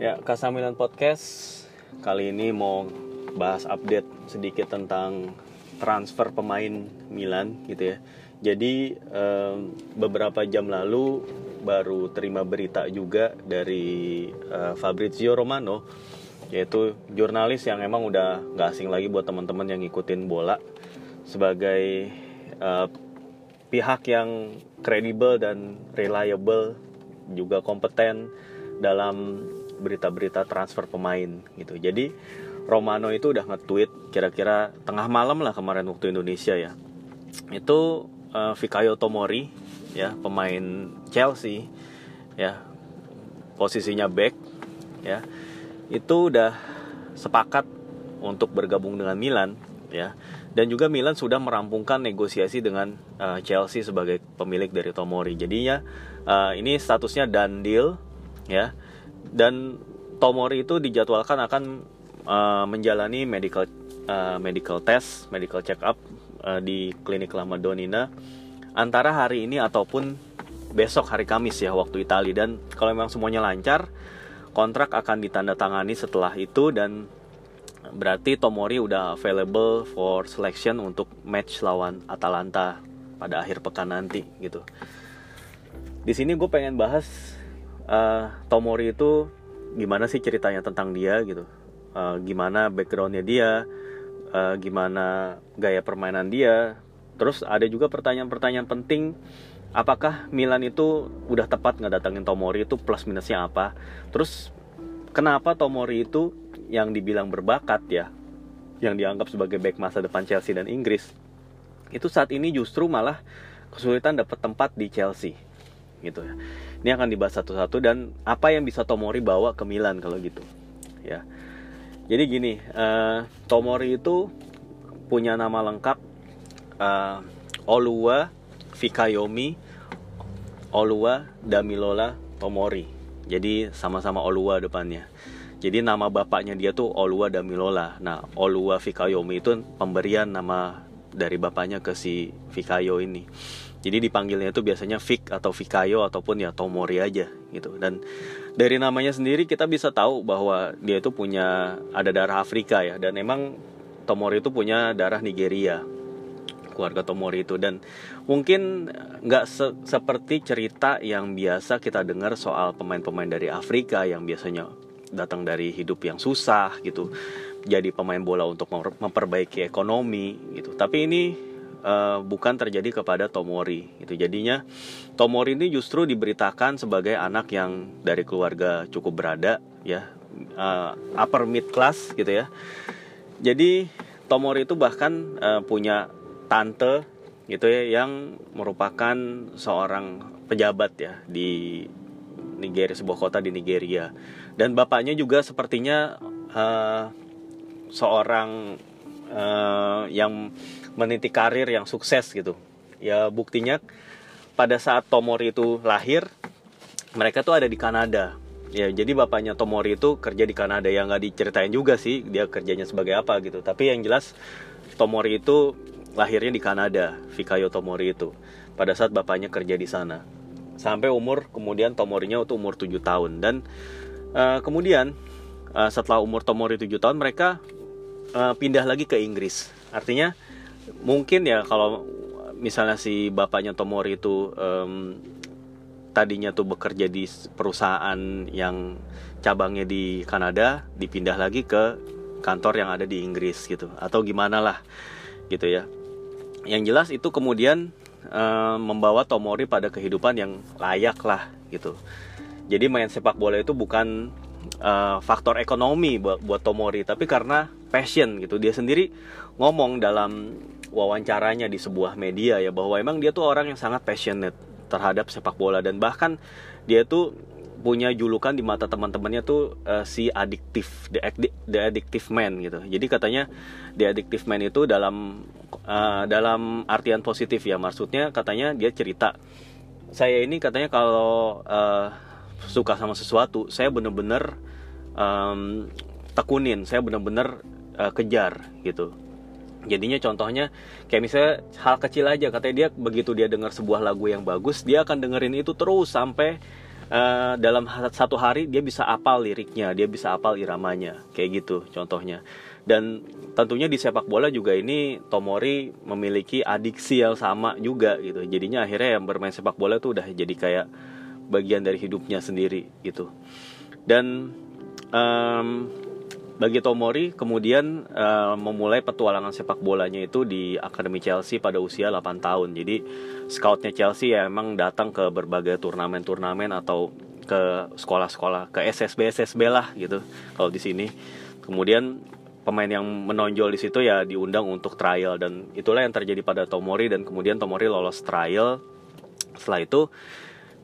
Ya, Kasamilan Podcast kali ini mau bahas update sedikit tentang transfer pemain Milan gitu ya. Jadi eh, beberapa jam lalu baru terima berita juga dari eh, Fabrizio Romano yaitu jurnalis yang emang udah gak asing lagi buat teman-teman yang ngikutin bola sebagai eh, pihak yang kredibel dan reliable juga kompeten dalam berita-berita transfer pemain gitu. Jadi Romano itu udah nge-tweet kira-kira tengah malam lah kemarin waktu Indonesia ya. Itu uh, Fikayo Tomori ya, pemain Chelsea ya. Posisinya back ya. Itu udah sepakat untuk bergabung dengan Milan ya. Dan juga Milan sudah merampungkan negosiasi dengan uh, Chelsea sebagai pemilik dari Tomori. Jadinya uh, ini statusnya done deal ya dan Tomori itu dijadwalkan akan uh, menjalani medical uh, medical test, medical check up uh, di klinik Lama Donina antara hari ini ataupun besok hari Kamis ya waktu Italia dan kalau memang semuanya lancar kontrak akan ditandatangani setelah itu dan berarti Tomori udah available for selection untuk match lawan Atalanta pada akhir pekan nanti gitu. Di sini gue pengen bahas uh, Tomori itu gimana sih ceritanya tentang dia gitu? Uh, gimana backgroundnya dia? Uh, gimana gaya permainan dia? Terus ada juga pertanyaan-pertanyaan penting. Apakah Milan itu udah tepat nggak datangin Tomori? Itu plus minusnya apa? Terus kenapa Tomori itu yang dibilang berbakat ya? Yang dianggap sebagai back masa depan Chelsea dan Inggris? Itu saat ini justru malah kesulitan dapat tempat di Chelsea gitu ya ini akan dibahas satu-satu dan apa yang bisa Tomori bawa ke Milan kalau gitu. Ya. Jadi gini, uh, Tomori itu punya nama lengkap uh, Oluwa Fikayomi Oluwa Damilola Tomori. Jadi sama-sama Oluwa depannya. Jadi nama bapaknya dia tuh Oluwa Damilola. Nah, Oluwa Fikayomi itu pemberian nama dari bapaknya ke si Fikayo ini. Jadi dipanggilnya itu biasanya Fik atau Fikayo ataupun ya Tomori aja gitu. Dan dari namanya sendiri kita bisa tahu bahwa dia itu punya ada darah Afrika ya. Dan emang Tomori itu punya darah Nigeria keluarga Tomori itu. Dan mungkin nggak se seperti cerita yang biasa kita dengar soal pemain-pemain dari Afrika yang biasanya datang dari hidup yang susah gitu jadi pemain bola untuk memperbaiki ekonomi gitu. Tapi ini uh, bukan terjadi kepada Tomori itu jadinya Tomori ini justru diberitakan sebagai anak yang dari keluarga cukup berada ya uh, upper mid class gitu ya. Jadi Tomori itu bahkan uh, punya tante gitu ya yang merupakan seorang pejabat ya di Nigeria sebuah kota di Nigeria. Dan bapaknya juga sepertinya uh, seorang uh, yang meniti karir yang sukses gitu. Ya buktinya pada saat Tomori itu lahir mereka tuh ada di Kanada. Ya jadi bapaknya Tomori itu kerja di Kanada. Yang nggak diceritain juga sih dia kerjanya sebagai apa gitu. Tapi yang jelas Tomori itu lahirnya di Kanada Fikayo Tomori itu. Pada saat bapaknya kerja di sana. Sampai umur kemudian Tomorinya itu umur 7 tahun. Dan uh, kemudian uh, setelah umur Tomori 7 tahun mereka uh, pindah lagi ke Inggris. Artinya mungkin ya kalau misalnya si bapaknya Tomori itu um, tadinya tuh bekerja di perusahaan yang cabangnya di Kanada dipindah lagi ke kantor yang ada di Inggris gitu. Atau gimana lah gitu ya. Yang jelas itu kemudian um, membawa Tomori pada kehidupan yang layak lah gitu. Jadi main sepak bola itu bukan uh, faktor ekonomi buat buat Tomori tapi karena passion gitu. Dia sendiri ngomong dalam wawancaranya di sebuah media ya bahwa emang dia tuh orang yang sangat passionate terhadap sepak bola. Dan bahkan dia tuh punya julukan di mata teman-temannya tuh uh, si adiktif the, the addictive man gitu. Jadi katanya the addictive man itu dalam uh, dalam artian positif ya. Maksudnya katanya dia cerita saya ini katanya kalau uh, suka sama sesuatu saya bener-bener um, tekunin saya bener-bener uh, kejar gitu. Jadinya contohnya kayak misalnya hal kecil aja katanya dia begitu dia dengar sebuah lagu yang bagus dia akan dengerin itu terus sampai uh, dalam satu hari dia bisa apal liriknya dia bisa apal iramanya kayak gitu contohnya. Dan tentunya di sepak bola juga ini Tomori memiliki adiksi yang sama juga gitu. Jadinya akhirnya yang bermain sepak bola itu udah jadi kayak bagian dari hidupnya sendiri gitu. Dan um, bagi Tomori kemudian uh, memulai petualangan sepak bolanya itu di Akademi Chelsea pada usia 8 tahun. Jadi scoutnya Chelsea ya emang datang ke berbagai turnamen-turnamen atau ke sekolah-sekolah, ke SSB SSB lah gitu kalau di sini. Kemudian pemain yang menonjol di situ ya diundang untuk trial dan itulah yang terjadi pada Tomori dan kemudian Tomori lolos trial. Setelah itu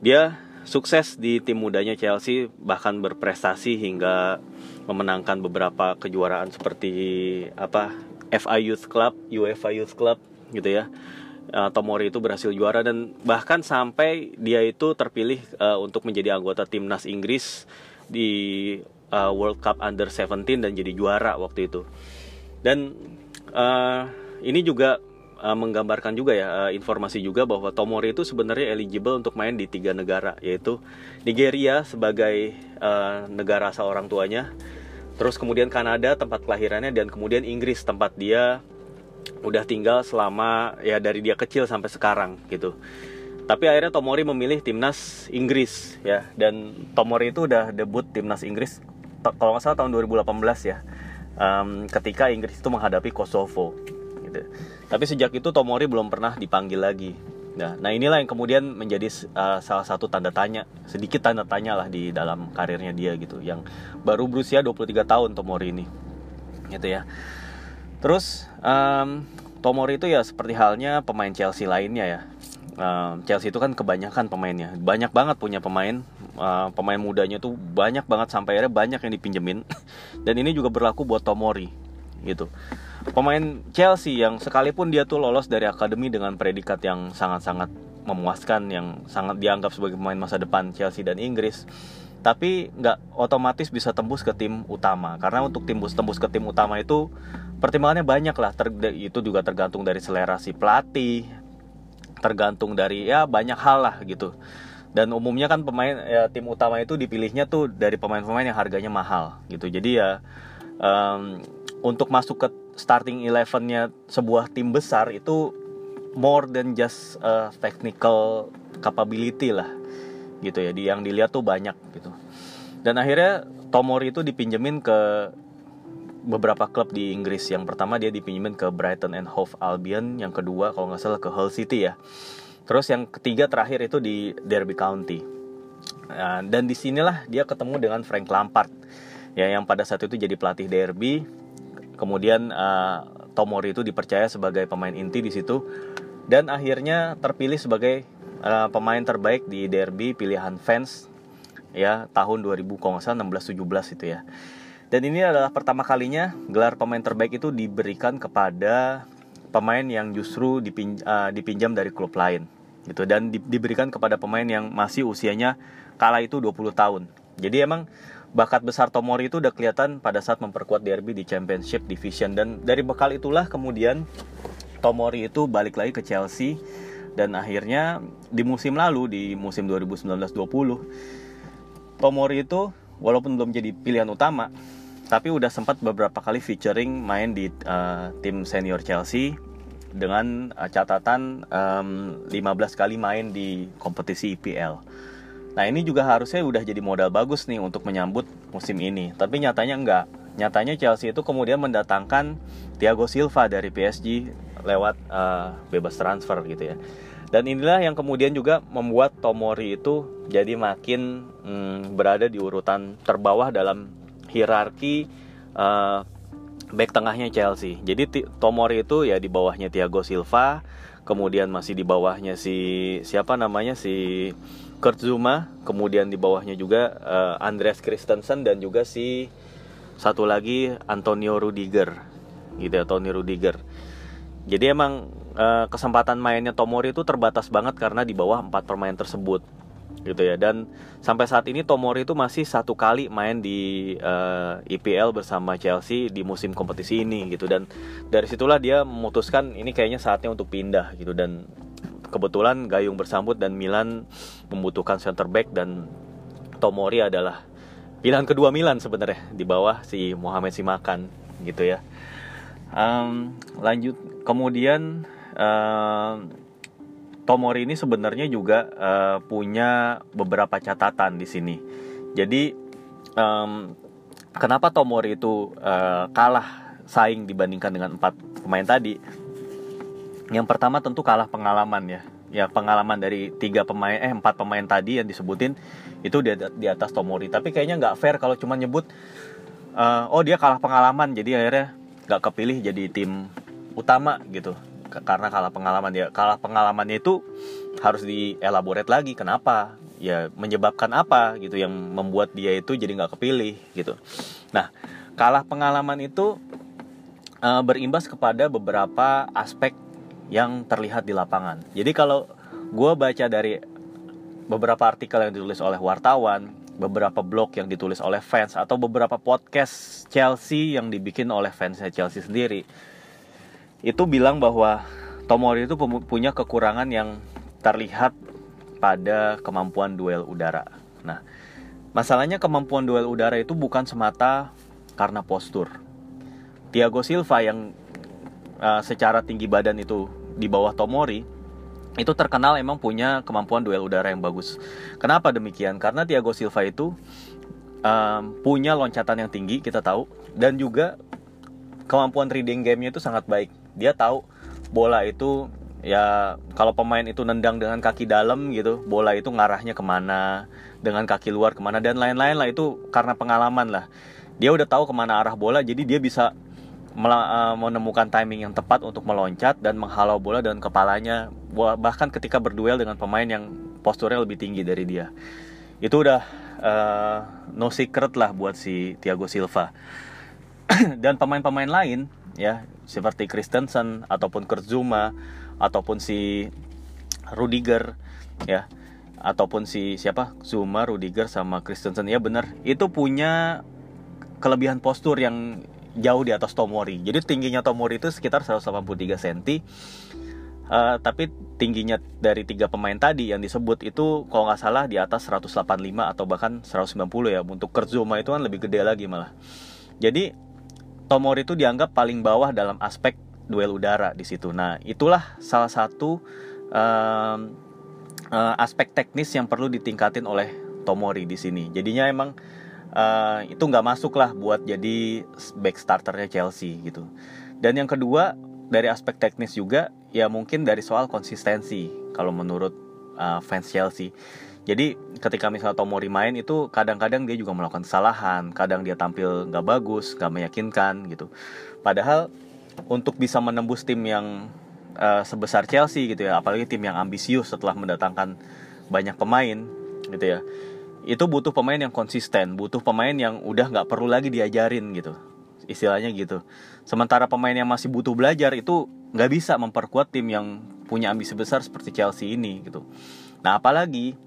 dia sukses di tim mudanya Chelsea bahkan berprestasi hingga memenangkan beberapa kejuaraan seperti apa FA Youth Club, UEFA Youth Club gitu ya. Uh, Tomori itu berhasil juara dan bahkan sampai dia itu terpilih uh, untuk menjadi anggota timnas Inggris di uh, World Cup Under 17 dan jadi juara waktu itu. Dan uh, ini juga uh, menggambarkan juga ya uh, informasi juga bahwa Tomori itu sebenarnya eligible untuk main di tiga negara yaitu Nigeria sebagai uh, negara asal orang tuanya, terus kemudian Kanada tempat kelahirannya dan kemudian Inggris tempat dia udah tinggal selama ya dari dia kecil sampai sekarang gitu. Tapi akhirnya Tomori memilih timnas Inggris ya dan Tomori itu udah debut timnas Inggris kalau nggak salah tahun 2018 ya um, ketika Inggris itu menghadapi Kosovo gitu tapi sejak itu Tomori belum pernah dipanggil lagi Nah, nah inilah yang kemudian menjadi uh, salah satu tanda tanya, sedikit tanda tanya lah di dalam karirnya dia gitu, yang baru berusia 23 tahun Tomori ini, gitu ya. Terus um, Tomori itu ya seperti halnya pemain Chelsea lainnya ya. Um, Chelsea itu kan kebanyakan pemainnya, banyak banget punya pemain, uh, pemain mudanya tuh banyak banget sampai akhirnya banyak yang dipinjemin, dan ini juga berlaku buat Tomori, gitu pemain Chelsea yang sekalipun dia tuh lolos dari akademi dengan predikat yang sangat-sangat memuaskan yang sangat dianggap sebagai pemain masa depan Chelsea dan Inggris tapi nggak otomatis bisa tembus ke tim utama. Karena untuk tembus tembus ke tim utama itu pertimbangannya banyak lah. Ter, itu juga tergantung dari selera si pelatih tergantung dari ya banyak hal lah gitu. Dan umumnya kan pemain ya, tim utama itu dipilihnya tuh dari pemain-pemain yang harganya mahal gitu. Jadi ya um, untuk masuk ke starting elevennya sebuah tim besar itu more than just a technical capability lah gitu ya. Di yang dilihat tuh banyak gitu. Dan akhirnya Tomori itu dipinjemin ke beberapa klub di Inggris. Yang pertama dia dipinjemin ke Brighton and Hove Albion. Yang kedua kalau nggak salah ke Hull City ya. Terus yang ketiga terakhir itu di Derby County. Nah, dan di sinilah dia ketemu dengan Frank Lampard. Ya yang pada saat itu jadi pelatih Derby kemudian uh, Tomori itu dipercaya sebagai pemain inti di situ dan akhirnya terpilih sebagai uh, pemain terbaik di derby pilihan fans ya tahun 2000 kalau nggak salah 16 17 itu ya. Dan ini adalah pertama kalinya gelar pemain terbaik itu diberikan kepada pemain yang justru dipin, uh, dipinjam dari klub lain gitu dan di, diberikan kepada pemain yang masih usianya kala itu 20 tahun. Jadi emang bakat besar Tomori itu udah kelihatan pada saat memperkuat derby di Championship Division dan dari bekal itulah kemudian Tomori itu balik lagi ke Chelsea dan akhirnya di musim lalu di musim 2019-20 Tomori itu walaupun belum jadi pilihan utama tapi udah sempat beberapa kali featuring main di uh, tim senior Chelsea dengan uh, catatan um, 15 kali main di kompetisi IPL. Nah ini juga harusnya udah jadi modal bagus nih untuk menyambut musim ini. Tapi nyatanya enggak. Nyatanya Chelsea itu kemudian mendatangkan Thiago Silva dari PSG lewat uh, bebas transfer gitu ya. Dan inilah yang kemudian juga membuat Tomori itu jadi makin hmm, berada di urutan terbawah dalam hierarki uh, back tengahnya Chelsea. Jadi Tomori itu ya di bawahnya Thiago Silva, kemudian masih di bawahnya si siapa namanya si Kurt Zuma, kemudian di bawahnya juga uh, Andreas Christensen dan juga si satu lagi Antonio Rudiger, gitu ya, Tony Rudiger. Jadi emang uh, kesempatan mainnya Tomori itu terbatas banget karena di bawah empat pemain tersebut, gitu ya. Dan sampai saat ini Tomori itu masih satu kali main di uh, eh, IPL bersama Chelsea di musim kompetisi ini, gitu. Dan dari situlah dia memutuskan ini kayaknya saatnya untuk pindah, gitu. Dan kebetulan Gayung bersambut dan Milan membutuhkan center back dan Tomori adalah pilihan kedua Milan sebenarnya di bawah si Mohamed Simakan gitu ya. Um, lanjut kemudian um, Tomori ini sebenarnya juga uh, punya beberapa catatan di sini. Jadi um, kenapa Tomori itu uh, kalah saing dibandingkan dengan empat pemain tadi? Yang pertama tentu kalah pengalaman ya. Ya pengalaman dari tiga pemain eh empat pemain tadi yang disebutin itu di, di atas Tomori. Tapi kayaknya nggak fair kalau cuma nyebut uh, oh dia kalah pengalaman jadi akhirnya nggak kepilih jadi tim utama gitu karena kalah pengalaman ya kalah pengalamannya itu harus dielaborate lagi kenapa ya menyebabkan apa gitu yang membuat dia itu jadi nggak kepilih gitu nah kalah pengalaman itu uh, berimbas kepada beberapa aspek yang terlihat di lapangan jadi kalau gue baca dari beberapa artikel yang ditulis oleh wartawan beberapa blog yang ditulis oleh fans atau beberapa podcast Chelsea yang dibikin oleh fansnya Chelsea sendiri itu bilang bahwa Tomori itu punya kekurangan yang terlihat pada kemampuan duel udara. Nah, masalahnya kemampuan duel udara itu bukan semata karena postur. Thiago Silva yang uh, secara tinggi badan itu di bawah Tomori itu terkenal emang punya kemampuan duel udara yang bagus. Kenapa demikian? Karena Thiago Silva itu um, punya loncatan yang tinggi, kita tahu, dan juga kemampuan reading game-nya itu sangat baik. Dia tahu bola itu ya kalau pemain itu nendang dengan kaki dalam gitu, bola itu ngarahnya ke mana, dengan kaki luar ke mana dan lain-lain lah itu karena pengalaman lah. Dia udah tahu ke mana arah bola, jadi dia bisa menemukan timing yang tepat untuk meloncat dan menghalau bola dengan kepalanya. Bahkan ketika berduel dengan pemain yang posturnya lebih tinggi dari dia. Itu udah uh, no secret lah buat si Thiago Silva. Dan pemain-pemain lain ya seperti Christensen ataupun Kurt Zuma ataupun si Rudiger ya ataupun si siapa? Zuma Rudiger sama Christensen. Ya bener itu punya kelebihan postur yang jauh di atas Tomori. Jadi tingginya Tomori itu sekitar 183 cm. Uh, tapi tingginya dari tiga pemain tadi yang disebut itu kalau nggak salah di atas 185 atau bahkan 190 ya. Untuk Kurzuma itu kan lebih gede lagi malah. Jadi Tomori itu dianggap paling bawah dalam aspek duel udara di situ. Nah itulah salah satu uh, uh, aspek teknis yang perlu ditingkatin oleh Tomori di sini. Jadinya emang uh, itu nggak masuk lah buat jadi back starternya Chelsea gitu. Dan yang kedua dari aspek teknis juga ya mungkin dari soal konsistensi kalau menurut uh, fans Chelsea. Jadi ketika misalnya Tomori main itu kadang-kadang dia juga melakukan kesalahan, kadang dia tampil nggak bagus, nggak meyakinkan gitu. Padahal untuk bisa menembus tim yang uh, sebesar Chelsea gitu ya, apalagi tim yang ambisius setelah mendatangkan banyak pemain gitu ya itu butuh pemain yang konsisten, butuh pemain yang udah nggak perlu lagi diajarin gitu, istilahnya gitu. Sementara pemain yang masih butuh belajar itu nggak bisa memperkuat tim yang punya ambisi besar seperti Chelsea ini gitu. Nah apalagi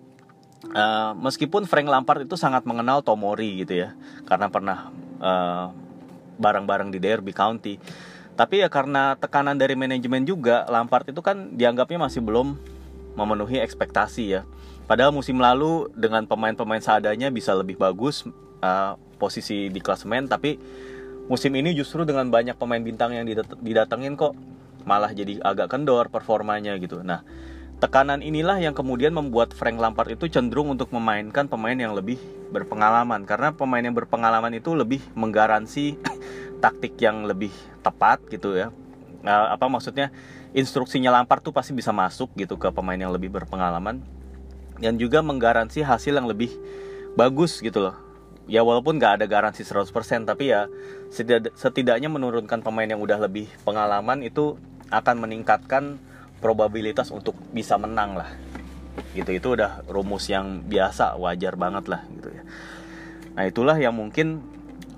uh, meskipun Frank Lampard itu sangat mengenal Tomori gitu ya, karena pernah uh, bareng-bareng di Derby County. Tapi ya karena tekanan dari manajemen juga, Lampard itu kan dianggapnya masih belum memenuhi ekspektasi ya Padahal musim lalu dengan pemain-pemain seadanya bisa lebih bagus uh, posisi di klasemen, tapi musim ini justru dengan banyak pemain bintang yang didatengin kok malah jadi agak kendor performanya gitu. Nah, tekanan inilah yang kemudian membuat Frank Lampard itu cenderung untuk memainkan pemain yang lebih berpengalaman karena pemain yang berpengalaman itu lebih menggaransi taktik yang lebih tepat gitu ya. Nah, apa maksudnya instruksinya Lampard tuh pasti bisa masuk gitu ke pemain yang lebih berpengalaman dan juga menggaransi hasil yang lebih bagus gitu loh. Ya walaupun nggak ada garansi 100% tapi ya setidaknya menurunkan pemain yang udah lebih pengalaman itu akan meningkatkan probabilitas untuk bisa menang lah. Gitu itu udah rumus yang biasa wajar banget lah gitu ya. Nah itulah yang mungkin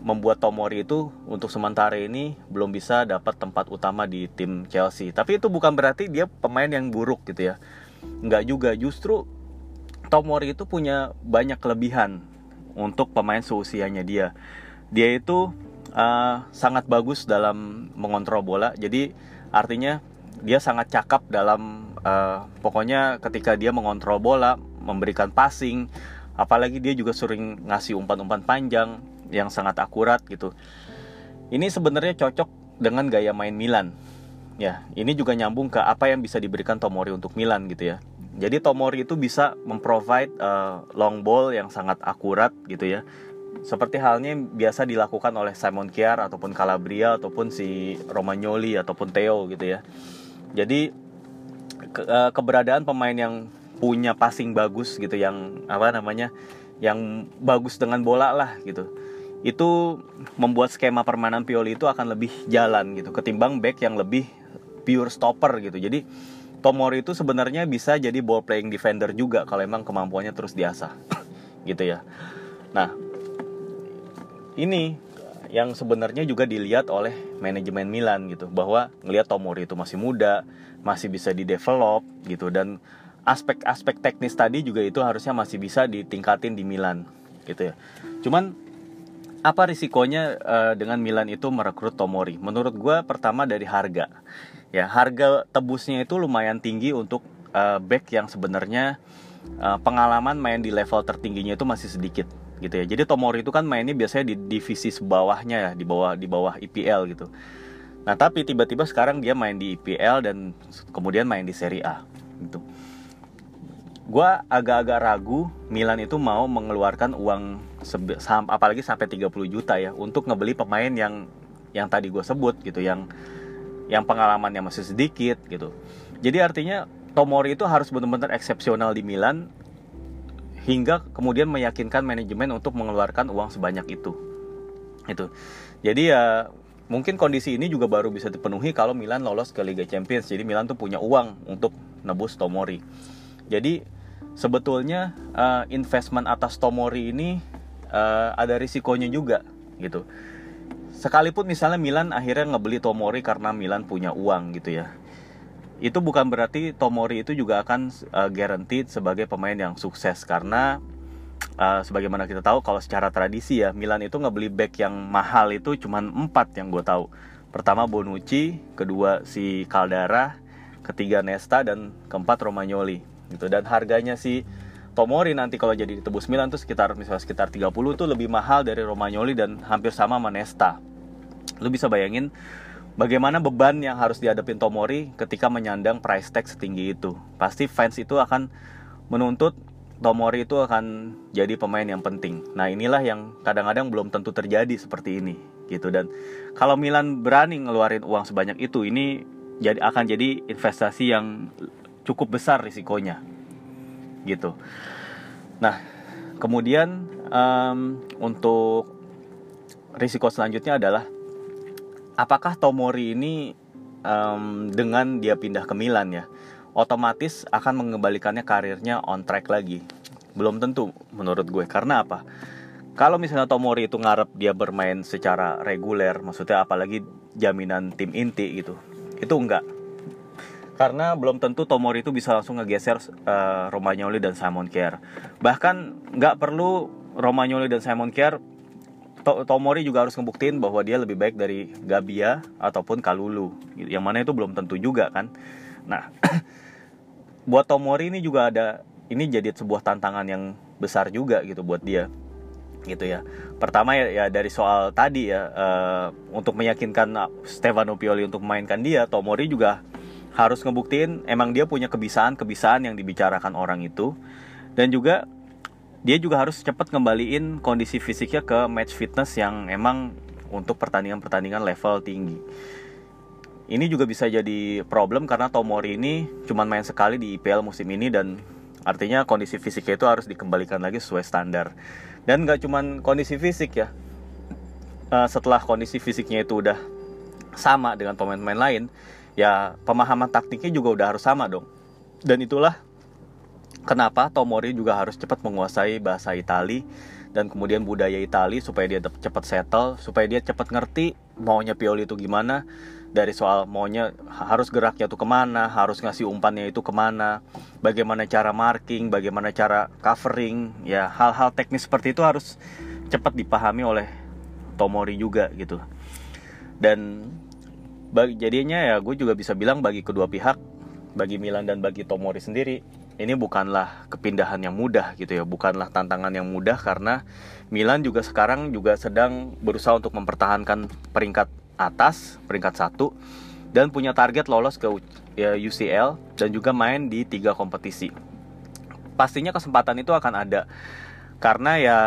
membuat Tomori itu untuk sementara ini belum bisa dapat tempat utama di tim Chelsea. Tapi itu bukan berarti dia pemain yang buruk gitu ya. Nggak juga justru Tomori itu punya banyak kelebihan untuk pemain seusianya dia. Dia itu uh, sangat bagus dalam mengontrol bola. Jadi artinya dia sangat cakap dalam uh, pokoknya ketika dia mengontrol bola, memberikan passing, apalagi dia juga sering ngasih umpan-umpan panjang yang sangat akurat gitu ini sebenarnya cocok dengan gaya main Milan ya ini juga nyambung ke apa yang bisa diberikan Tomori untuk Milan gitu ya jadi Tomori itu bisa memprovide uh, long ball yang sangat akurat gitu ya. Seperti halnya biasa dilakukan oleh Simon Kjaer ataupun Calabria ataupun si Romagnoli ataupun Theo gitu ya. Jadi ke, uh, keberadaan pemain yang punya passing bagus gitu yang apa namanya yang bagus dengan bola lah gitu. Itu membuat skema permainan Pioli itu akan lebih jalan gitu ketimbang back yang lebih pure stopper gitu. Jadi Tomori itu sebenarnya bisa jadi ball playing defender juga kalau emang kemampuannya terus diasah gitu ya nah ini yang sebenarnya juga dilihat oleh manajemen Milan gitu bahwa ngelihat Tomori itu masih muda masih bisa di develop gitu dan aspek-aspek teknis tadi juga itu harusnya masih bisa ditingkatin di Milan gitu ya. Cuman apa risikonya uh, dengan Milan itu merekrut Tomori? Menurut gue pertama dari harga. Ya harga tebusnya itu lumayan tinggi untuk uh, back yang sebenarnya uh, pengalaman main di level tertingginya itu masih sedikit gitu ya. Jadi Tomori itu kan mainnya biasanya di divisi sebawahnya ya, di bawah di bawah IPL gitu. Nah tapi tiba-tiba sekarang dia main di IPL dan kemudian main di Serie A gitu gue agak-agak ragu Milan itu mau mengeluarkan uang apalagi sampai 30 juta ya untuk ngebeli pemain yang yang tadi gue sebut gitu yang yang pengalamannya masih sedikit gitu. Jadi artinya Tomori itu harus benar-benar eksepsional di Milan hingga kemudian meyakinkan manajemen untuk mengeluarkan uang sebanyak itu. Itu jadi ya mungkin kondisi ini juga baru bisa dipenuhi kalau Milan lolos ke Liga Champions. Jadi Milan tuh punya uang untuk nebus Tomori. Jadi sebetulnya uh, investment atas Tomori ini uh, ada risikonya juga gitu. Sekalipun misalnya Milan akhirnya ngebeli Tomori karena Milan punya uang gitu ya. Itu bukan berarti Tomori itu juga akan uh, guaranteed sebagai pemain yang sukses karena uh, sebagaimana kita tahu kalau secara tradisi ya Milan itu ngebeli back yang mahal itu cuma empat yang gue tahu. Pertama Bonucci, kedua si Caldara, ketiga Nesta dan keempat Romagnoli gitu dan harganya si Tomori nanti kalau jadi ditebus Milan tuh sekitar misalnya sekitar 30 tuh lebih mahal dari Romagnoli dan hampir sama sama Nesta. Lu bisa bayangin bagaimana beban yang harus dihadapin Tomori ketika menyandang price tag setinggi itu. Pasti fans itu akan menuntut Tomori itu akan jadi pemain yang penting. Nah, inilah yang kadang-kadang belum tentu terjadi seperti ini gitu dan kalau Milan berani ngeluarin uang sebanyak itu ini jadi akan jadi investasi yang cukup besar risikonya gitu nah kemudian um, untuk risiko selanjutnya adalah apakah Tomori ini um, dengan dia pindah ke Milan ya otomatis akan mengembalikannya karirnya on track lagi? Belum tentu menurut gue. Karena apa? Kalau misalnya Tomori itu ngarep dia bermain secara reguler maksudnya apalagi jaminan tim inti gitu itu enggak. Karena belum tentu Tomori itu bisa langsung ngegeser uh, Romagnoli dan Simon Kjaer. Bahkan nggak perlu Romagnoli dan Simon Kjaer to Tomori juga harus ngebuktiin bahwa dia lebih baik dari Gabia ataupun Kalulu. Yang mana itu belum tentu juga kan. Nah, buat Tomori ini juga ada ini jadi sebuah tantangan yang besar juga gitu buat dia gitu ya. Pertama ya, ya dari soal tadi ya uh, untuk meyakinkan Stefano Pioli untuk memainkan dia, Tomori juga harus ngebuktiin emang dia punya kebisaan-kebisaan yang dibicarakan orang itu dan juga dia juga harus cepat kembaliin kondisi fisiknya ke match fitness yang emang untuk pertandingan-pertandingan level tinggi. Ini juga bisa jadi problem karena Tomori ini cuma main sekali di IPL musim ini dan artinya kondisi fisiknya itu harus dikembalikan lagi sesuai standar. Dan gak cuma kondisi fisik ya. Eh, setelah kondisi fisiknya itu udah sama dengan pemain-pemain lain, ya pemahaman taktiknya juga udah harus sama dong. Dan itulah kenapa Tomori juga harus cepat menguasai bahasa Itali dan kemudian budaya Itali supaya dia cepat settle, supaya dia cepat ngerti maunya Pioli itu gimana dari soal maunya harus geraknya tuh ke mana, harus ngasih umpannya itu ke mana, bagaimana cara marking, bagaimana cara covering, ya hal-hal teknis seperti itu harus cepat dipahami oleh Tomori juga gitu. Dan jadinya ya gue juga bisa bilang bagi kedua pihak bagi Milan dan bagi Tomori sendiri ini bukanlah kepindahan yang mudah gitu ya, bukanlah tantangan yang mudah karena Milan juga sekarang juga sedang berusaha untuk mempertahankan peringkat atas, peringkat satu dan punya target lolos ke ya, UCL dan juga main di tiga kompetisi. Pastinya kesempatan itu akan ada karena ya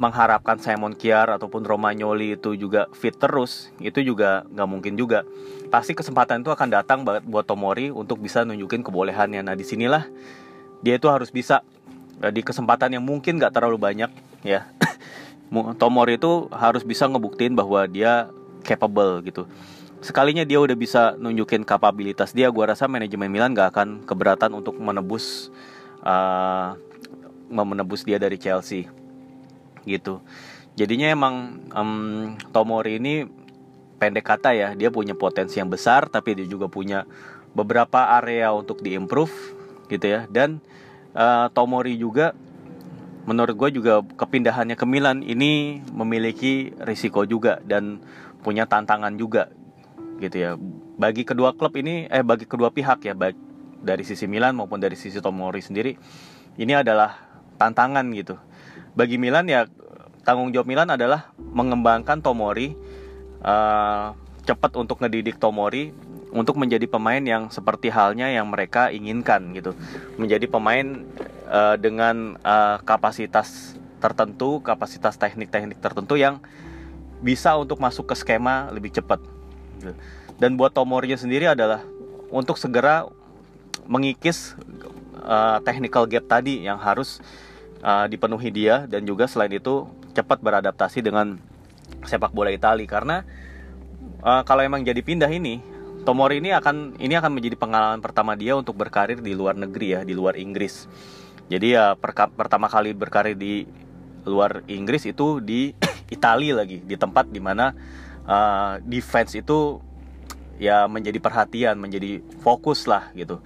mengharapkan Simon Kiar ataupun Romagnoli itu juga fit terus itu juga nggak mungkin juga. Pasti kesempatan itu akan datang buat Tomori untuk bisa nunjukin kebolehannya. Nah di sinilah dia itu harus bisa eh, di kesempatan yang mungkin nggak terlalu banyak ya. Tomori itu harus bisa ngebuktiin bahwa dia capable gitu. Sekalinya dia udah bisa nunjukin kapabilitas dia gua rasa manajemen Milan gak akan keberatan untuk menebus uh, menebus dia dari Chelsea gitu. Jadinya emang um, Tomori ini pendek kata ya dia punya potensi yang besar tapi dia juga punya beberapa area untuk diimprove gitu ya. Dan uh, Tomori juga menurut gue juga kepindahannya ke Milan ini memiliki risiko juga dan punya tantangan juga gitu ya. Bagi kedua klub ini eh bagi kedua pihak ya baik dari sisi Milan maupun dari sisi Tomori sendiri ini adalah tantangan gitu bagi Milan ya tanggung jawab Milan adalah mengembangkan Tomori uh, cepat untuk ngedidik Tomori untuk menjadi pemain yang seperti halnya yang mereka inginkan gitu. Menjadi pemain uh, dengan uh, kapasitas tertentu kapasitas teknik-teknik tertentu yang bisa untuk masuk ke skema lebih cepat. Dan buat Tomori sendiri adalah untuk segera mengikis uh, technical gap tadi yang harus uh, dipenuhi dia dan juga selain itu cepat beradaptasi dengan sepak bola Italia karena uh, kalau emang jadi pindah ini Tomori ini akan ini akan menjadi pengalaman pertama dia untuk berkarir di luar negeri ya di luar Inggris. Jadi ya perka, pertama kali berkarir di luar Inggris itu di Italia lagi di tempat di mana uh, defense itu ya menjadi perhatian menjadi fokus lah gitu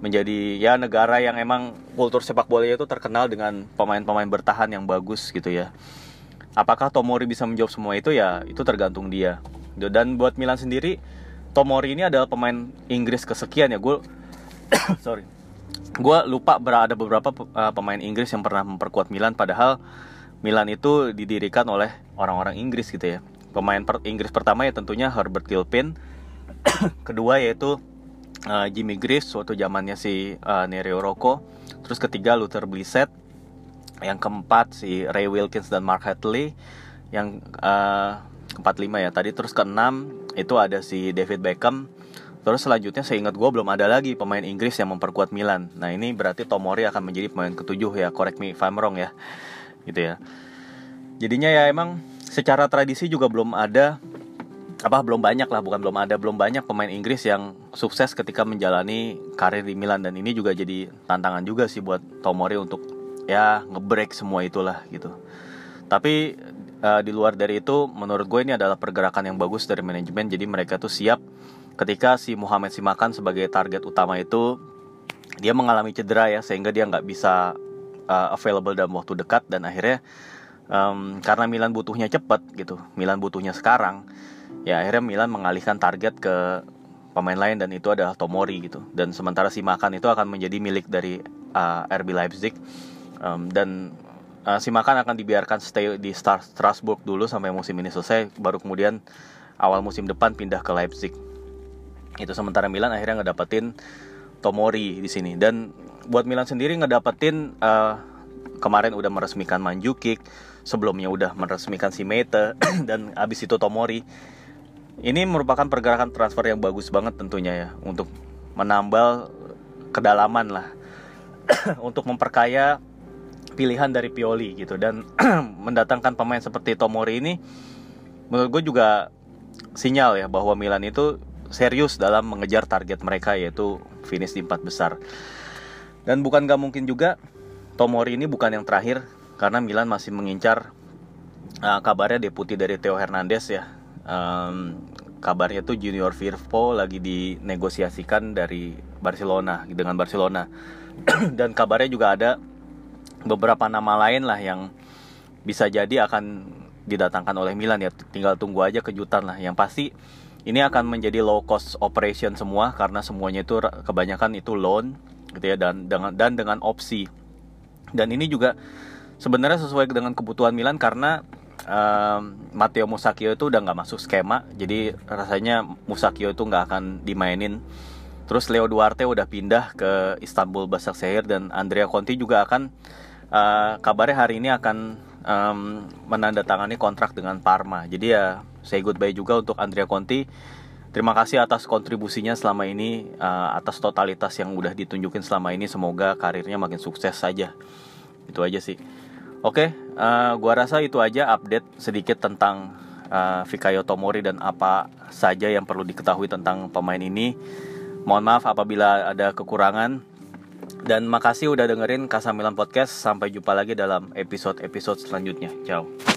menjadi ya negara yang emang kultur sepak bola itu terkenal dengan pemain-pemain bertahan yang bagus gitu ya. Apakah Tomori bisa menjawab semua itu? Ya itu tergantung dia. Dan buat Milan sendiri Tomori ini adalah pemain Inggris kesekian ya. Gue sorry. Gue lupa berada beberapa uh, pemain Inggris yang pernah memperkuat Milan padahal Milan itu didirikan oleh orang-orang Inggris gitu ya. Pemain per Inggris pertama ya tentunya Herbert Gilpin. Kedua yaitu uh, Jimmy Greaves waktu zamannya si uh, Nereo Rocco. Terus ketiga Luther Blissett. Yang keempat si Ray Wilkins dan Mark Hadley. Yang uh, keempat lima ya tadi. Terus keenam itu ada si David Beckham. Terus selanjutnya saya ingat gue belum ada lagi pemain Inggris yang memperkuat Milan. Nah ini berarti Tomori akan menjadi pemain ketujuh ya. Correct me if I'm wrong ya. Gitu ya. Jadinya ya emang secara tradisi juga belum ada apa belum banyak lah bukan belum ada belum banyak pemain Inggris yang sukses ketika menjalani karir di Milan. Dan ini juga jadi tantangan juga sih buat Tomori untuk ya ngebreak semua itulah gitu. Tapi uh, di luar dari itu menurut gue ini adalah pergerakan yang bagus dari manajemen. Jadi mereka tuh siap ketika si Muhammad Simakan sebagai target utama itu dia mengalami cedera ya sehingga dia nggak bisa uh, available dalam waktu dekat. Dan akhirnya um, karena Milan butuhnya cepat gitu Milan butuhnya sekarang ya akhirnya Milan mengalihkan target ke pemain lain dan itu adalah Tomori gitu. Dan sementara si Makan itu akan menjadi milik dari uh, RB Leipzig. Um, dan uh, si Makan akan dibiarkan stay di Star Strasbourg dulu sampai musim ini selesai baru kemudian awal musim depan pindah ke Leipzig. Itu sementara Milan akhirnya ngedapetin Tomori di sini. Dan buat Milan sendiri ngedapetin uh, kemarin udah meresmikan Manjukic sebelumnya udah meresmikan si Mete dan abis itu Tomori ini merupakan pergerakan transfer yang bagus banget tentunya ya untuk menambal kedalaman lah. Untuk memperkaya pilihan dari Pioli gitu. Dan mendatangkan pemain seperti Tomori ini menurut gue juga sinyal ya bahwa Milan itu serius dalam mengejar target mereka yaitu finish di empat besar. Dan bukan gak mungkin juga Tomori ini bukan yang terakhir karena Milan masih mengincar uh, kabarnya deputi dari Theo Hernandez ya um, kabarnya tuh Junior Firpo lagi dinegosiasikan dari Barcelona dengan Barcelona. Dan kabarnya juga ada beberapa nama lain lah yang bisa jadi akan didatangkan oleh Milan ya. Tinggal tunggu aja kejutan lah. Yang pasti ini akan menjadi low cost operation semua karena semuanya itu kebanyakan itu loan gitu ya dan dengan dan dengan opsi. Dan ini juga sebenarnya sesuai dengan kebutuhan Milan karena um, Matteo Musakio itu udah nggak masuk skema jadi rasanya Musakio itu nggak akan dimainin terus Leo Duarte udah pindah ke Istanbul Basaksehir dan Andrea Conti juga akan uh, kabarnya hari ini akan um, menandatangani kontrak dengan Parma jadi ya say goodbye juga untuk Andrea Conti Terima kasih atas kontribusinya selama ini, uh, atas totalitas yang udah ditunjukin selama ini. Semoga karirnya makin sukses saja. Itu aja sih. Oke, uh, gua rasa itu aja update sedikit tentang uh, Fikayo Tomori dan apa saja yang perlu diketahui tentang pemain ini. Mohon maaf apabila ada kekurangan. Dan makasih udah dengerin Kasamilan Podcast. Sampai jumpa lagi dalam episode-episode selanjutnya. Ciao.